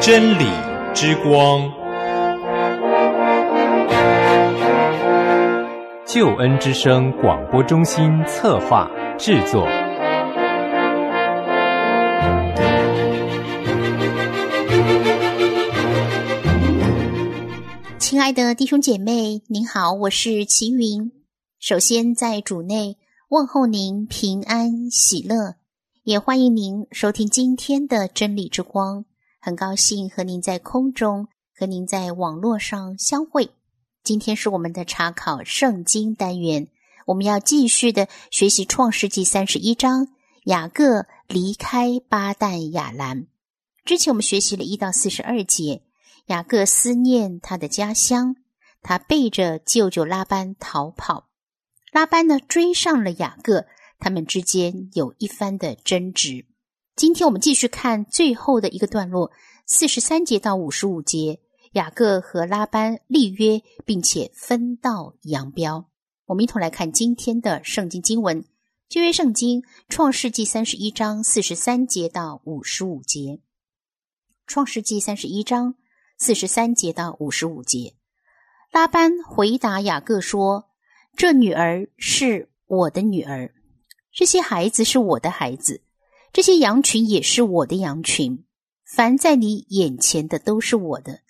真理之光，救恩之声广播中心策划制作。亲爱的弟兄姐妹，您好，我是齐云。首先在主内问候您平安喜乐，也欢迎您收听今天的真理之光。很高兴和您在空中和您在网络上相会。今天是我们的查考圣经单元，我们要继续的学习创世纪三十一章。雅各离开巴旦亚兰之前，我们学习了一到四十二节。雅各思念他的家乡，他背着舅舅拉班逃跑。拉班呢追上了雅各，他们之间有一番的争执。今天我们继续看最后的一个段落，四十三节到五十五节，雅各和拉班立约，并且分道扬镳。我们一同来看今天的圣经经文，旧约圣经创世纪三十一章四十三节到五十五节。创世纪三十一章四十三节到五十五节，拉班回答雅各说：“这女儿是我的女儿，这些孩子是我的孩子。”这些羊群也是我的羊群，凡在你眼前的都是我的。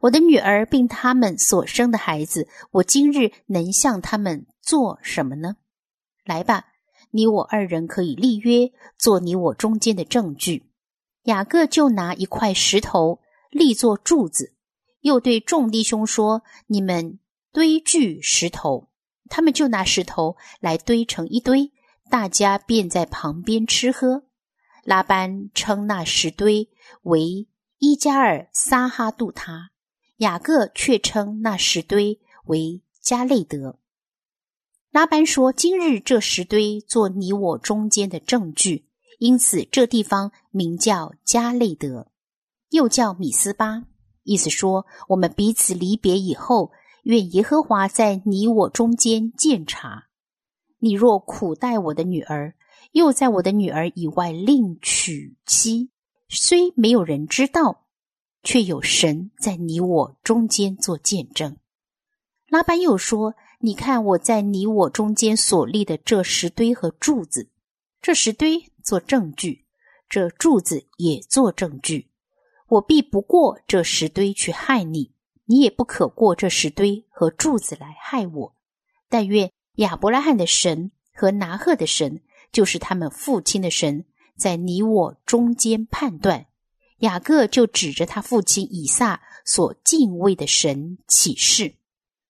我的女儿并他们所生的孩子，我今日能向他们做什么呢？来吧，你我二人可以立约，做你我中间的证据。雅各就拿一块石头立作柱子，又对众弟兄说：“你们堆聚石头。”他们就拿石头来堆成一堆，大家便在旁边吃喝。拉班称那石堆为伊加尔撒哈杜他，雅各却称那石堆为加内德。拉班说：“今日这石堆做你我中间的证据，因此这地方名叫加内德，又叫米斯巴。意思说，我们彼此离别以后，愿耶和华在你我中间鉴察。你若苦待我的女儿。”又在我的女儿以外另娶妻，虽没有人知道，却有神在你我中间做见证。拉班又说：“你看我在你我中间所立的这石堆和柱子，这石堆做证据，这柱子也做证据。我必不过这石堆去害你，你也不可过这石堆和柱子来害我。但愿亚伯拉罕的神和拿赫的神。”就是他们父亲的神在你我中间判断，雅各就指着他父亲以撒所敬畏的神起誓，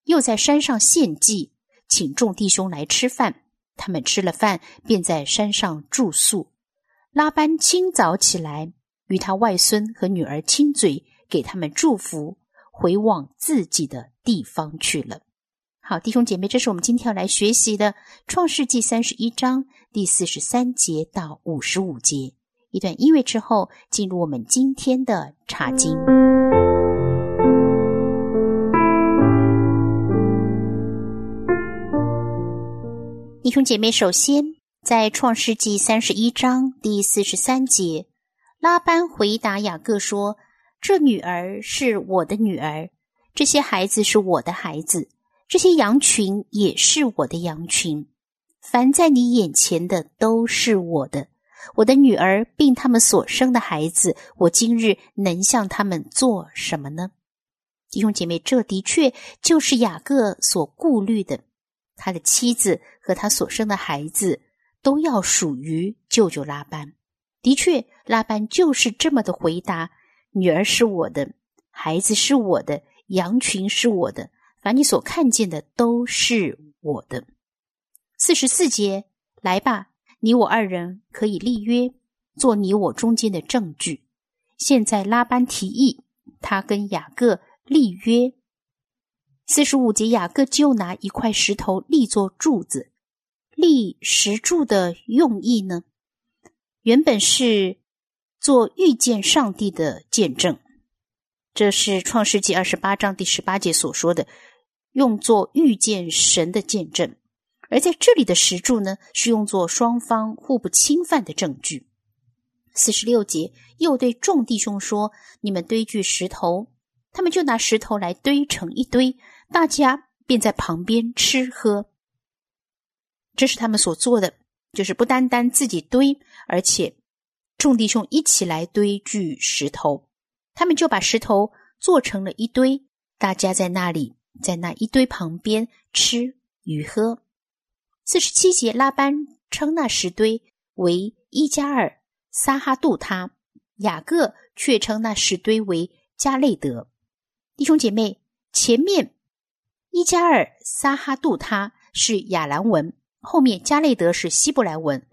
又在山上献祭，请众弟兄来吃饭。他们吃了饭，便在山上住宿。拉班清早起来，与他外孙和女儿亲嘴，给他们祝福，回往自己的地方去了。好，弟兄姐妹，这是我们今天要来学习的《创世纪》三十一章第四十三节到五十五节。一段音乐之后，进入我们今天的查经。弟兄姐妹，首先在《创世纪》三十一章第四十三节，拉班回答雅各说：“这女儿是我的女儿，这些孩子是我的孩子。”这些羊群也是我的羊群，凡在你眼前的都是我的。我的女儿并他们所生的孩子，我今日能向他们做什么呢？弟兄姐妹，这的确就是雅各所顾虑的。他的妻子和他所生的孩子都要属于舅舅拉班。的确，拉班就是这么的回答：女儿是我的，孩子是我的，羊群是我的。凡你所看见的都是我的。四十四节，来吧，你我二人可以立约，做你我中间的证据。现在拉班提议，他跟雅各立约。四十五节，雅各就拿一块石头立作柱子。立石柱的用意呢，原本是做遇见上帝的见证。这是创世纪二十八章第十八节所说的。用作遇见神的见证，而在这里的石柱呢，是用作双方互不侵犯的证据。四十六节又对众弟兄说：“你们堆聚石头。”他们就拿石头来堆成一堆，大家便在旁边吃喝。这是他们所做的，就是不单单自己堆，而且众弟兄一起来堆聚石头。他们就把石头做成了一堆，大家在那里，在那一堆旁边吃与喝。四十七节，拉班称那石堆为伊加尔撒哈杜他，雅各却称那石堆为加累德。弟兄姐妹，前面伊加尔撒哈杜他是亚兰文，后面加内德是希伯来文。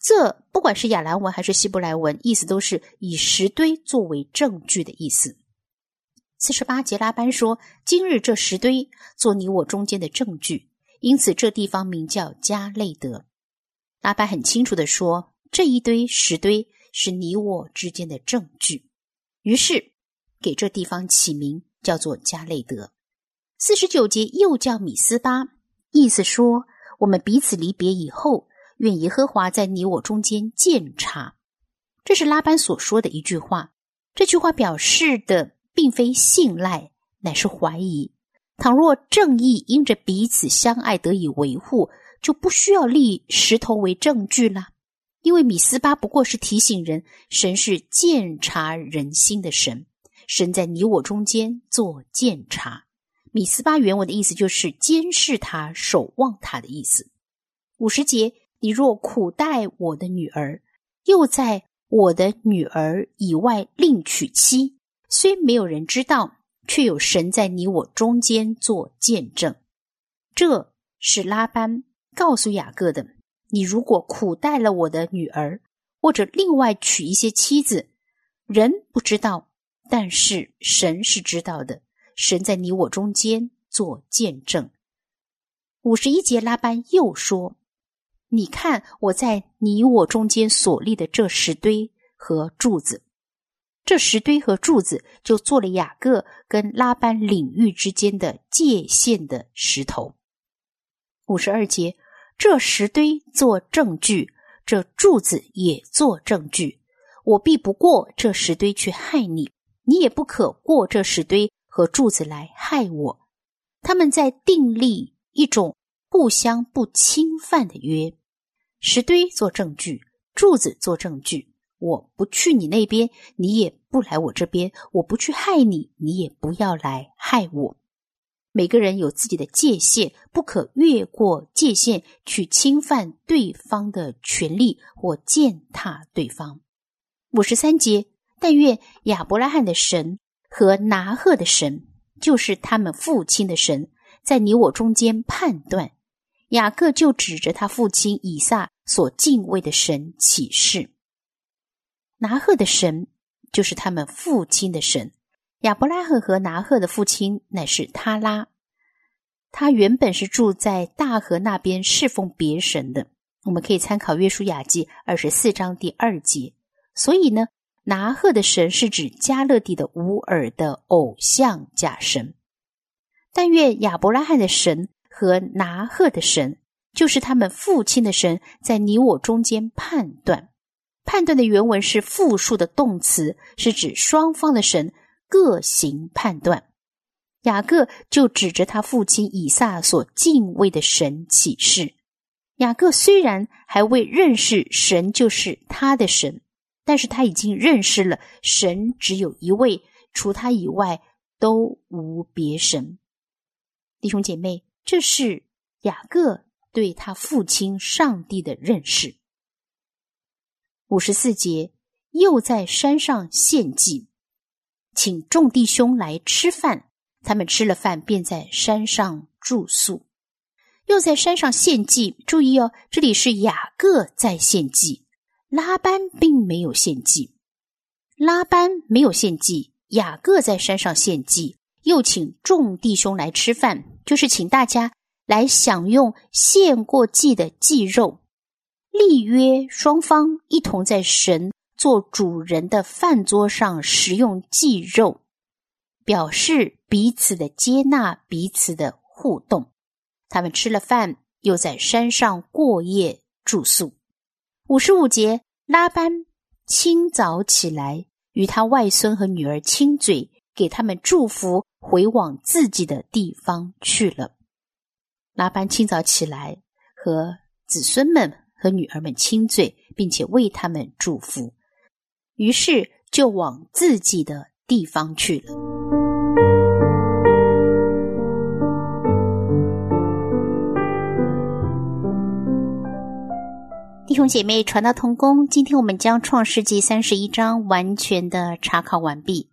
这不管是亚兰文还是希伯来文，意思都是以石堆作为证据的意思。四十八节拉班说：“今日这石堆做你我中间的证据，因此这地方名叫加内德。”拉班很清楚的说：“这一堆石堆是你我之间的证据。”于是。给这地方起名叫做加内德。四十九节又叫米斯巴，意思说我们彼此离别以后，愿耶和华在你我中间鉴察。这是拉班所说的一句话。这句话表示的并非信赖，乃是怀疑。倘若正义因着彼此相爱得以维护，就不需要立石头为证据了。因为米斯巴不过是提醒人，神是鉴察人心的神。神在你我中间做鉴察，米斯巴原文的意思就是监视他、守望他的意思。五十节，你若苦待我的女儿，又在我的女儿以外另娶妻，虽没有人知道，却有神在你我中间做见证。这是拉班告诉雅各的：你如果苦待了我的女儿，或者另外娶一些妻子，人不知道。但是神是知道的，神在你我中间做见证。五十一节，拉班又说：“你看我在你我中间所立的这石堆和柱子，这石堆和柱子就做了雅各跟拉班领域之间的界限的石头。”五十二节，这石堆做证据，这柱子也做证据，我必不过这石堆去害你。你也不可过这石堆和柱子来害我。他们在订立一种互相不侵犯的约。石堆做证据，柱子做证据。我不去你那边，你也不来我这边。我不去害你，你也不要来害我。每个人有自己的界限，不可越过界限去侵犯对方的权利或践踏对方。五十三节。但愿亚伯拉罕的神和拿赫的神，就是他们父亲的神，在你我中间判断。雅各就指着他父亲以撒所敬畏的神起誓。拿赫的神就是他们父亲的神。亚伯拉罕和拿赫的父亲乃是他拉，他原本是住在大河那边侍奉别神的。我们可以参考约书亚记二十四章第二节。所以呢。拿赫的神是指加勒底的乌尔的偶像假神，但愿亚伯拉罕的神和拿赫的神，就是他们父亲的神，在你我中间判断。判断的原文是复数的动词，是指双方的神各行判断。雅各就指着他父亲以撒所敬畏的神起誓。雅各虽然还未认识神就是他的神。但是他已经认识了神只有一位，除他以外都无别神。弟兄姐妹，这是雅各对他父亲上帝的认识。五十四节，又在山上献祭，请众弟兄来吃饭。他们吃了饭，便在山上住宿。又在山上献祭，注意哦，这里是雅各在献祭。拉班并没有献祭，拉班没有献祭，雅各在山上献祭，又请众弟兄来吃饭，就是请大家来享用献过祭的祭肉。立约双方一同在神做主人的饭桌上食用祭肉，表示彼此的接纳，彼此的互动。他们吃了饭，又在山上过夜住宿。五十五节，拉班清早起来，与他外孙和女儿亲嘴，给他们祝福，回往自己的地方去了。拉班清早起来，和子孙们和女儿们亲嘴，并且为他们祝福，于是就往自己的地方去了。弟兄姐妹，传道同工，今天我们将创世纪三十一章完全的查考完毕。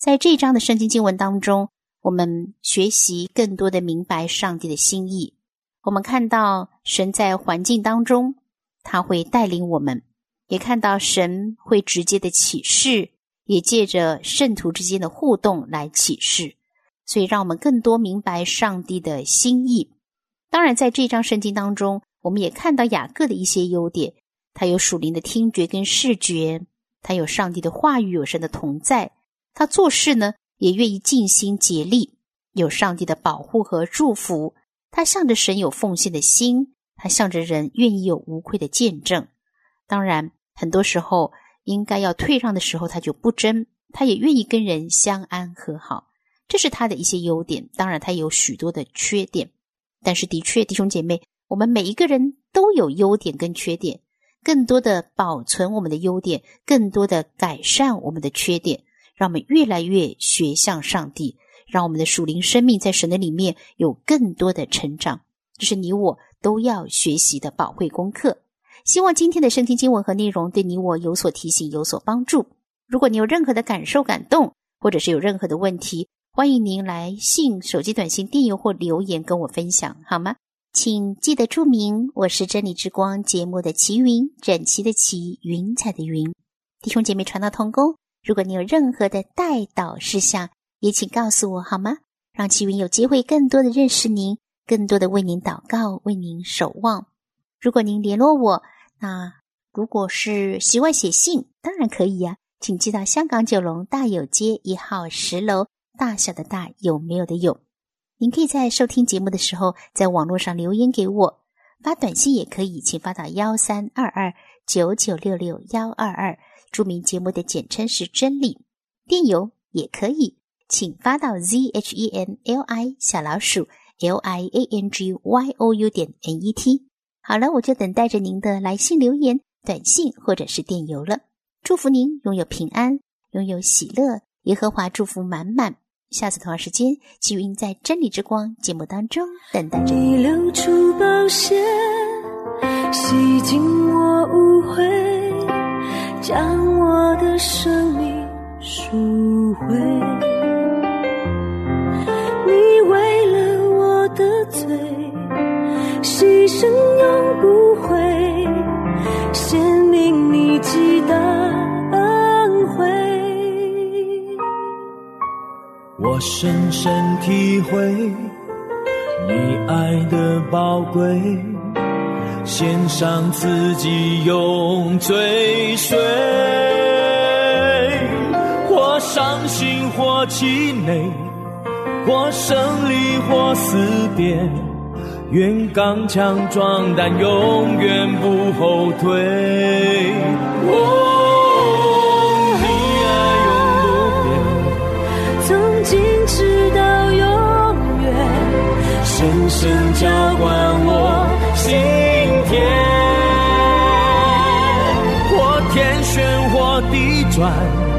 在这一章的圣经经文当中，我们学习更多的明白上帝的心意。我们看到神在环境当中，他会带领我们；也看到神会直接的启示，也借着圣徒之间的互动来启示。所以，让我们更多明白上帝的心意。当然，在这章圣经当中。我们也看到雅各的一些优点，他有属灵的听觉跟视觉，他有上帝的话语，有神的同在，他做事呢也愿意尽心竭力，有上帝的保护和祝福，他向着神有奉献的心，他向着人愿意有无愧的见证。当然，很多时候应该要退让的时候，他就不争，他也愿意跟人相安和好，这是他的一些优点。当然，他有许多的缺点，但是的确，弟兄姐妹。我们每一个人都有优点跟缺点，更多的保存我们的优点，更多的改善我们的缺点，让我们越来越学向上帝，让我们的属灵生命在神的里面有更多的成长，这是你我都要学习的宝贵功课。希望今天的圣经经文和内容对你我有所提醒，有所帮助。如果你有任何的感受、感动，或者是有任何的问题，欢迎您来信、手机短信、电邮或留言跟我分享，好吗？请记得注明，我是真理之光节目的齐云，整齐的齐，云彩的云。弟兄姐妹传道同工，如果你有任何的带导事项，也请告诉我好吗？让齐云有机会更多的认识您，更多的为您祷告，为您守望。如果您联络我，那如果是习惯写信，当然可以呀，请寄到香港九龙大有街一号十楼，大小的大有没有的有。您可以在收听节目的时候，在网络上留言给我，发短信也可以，请发到幺三二二九九六六幺二二，注明节目的简称是真理。电邮也可以，请发到 z h e n l i 小老鼠 l i a n g y o u 点 n e t。好了，我就等待着您的来信留言、短信或者是电邮了。祝福您拥有平安，拥有喜乐，耶和华祝福满满。下次同样时间，齐云在《真理之光》节目当中等待着你。流出宝血，洗净我污秽，将我的生命赎回。你为了我的罪，牺牲永不悔，显明你极大。我深深体会你爱的宝贵，献上自己永追随，或伤心或气馁，或胜利或死别，愿刚强壮胆，永远不后退。深田，或天旋或地转。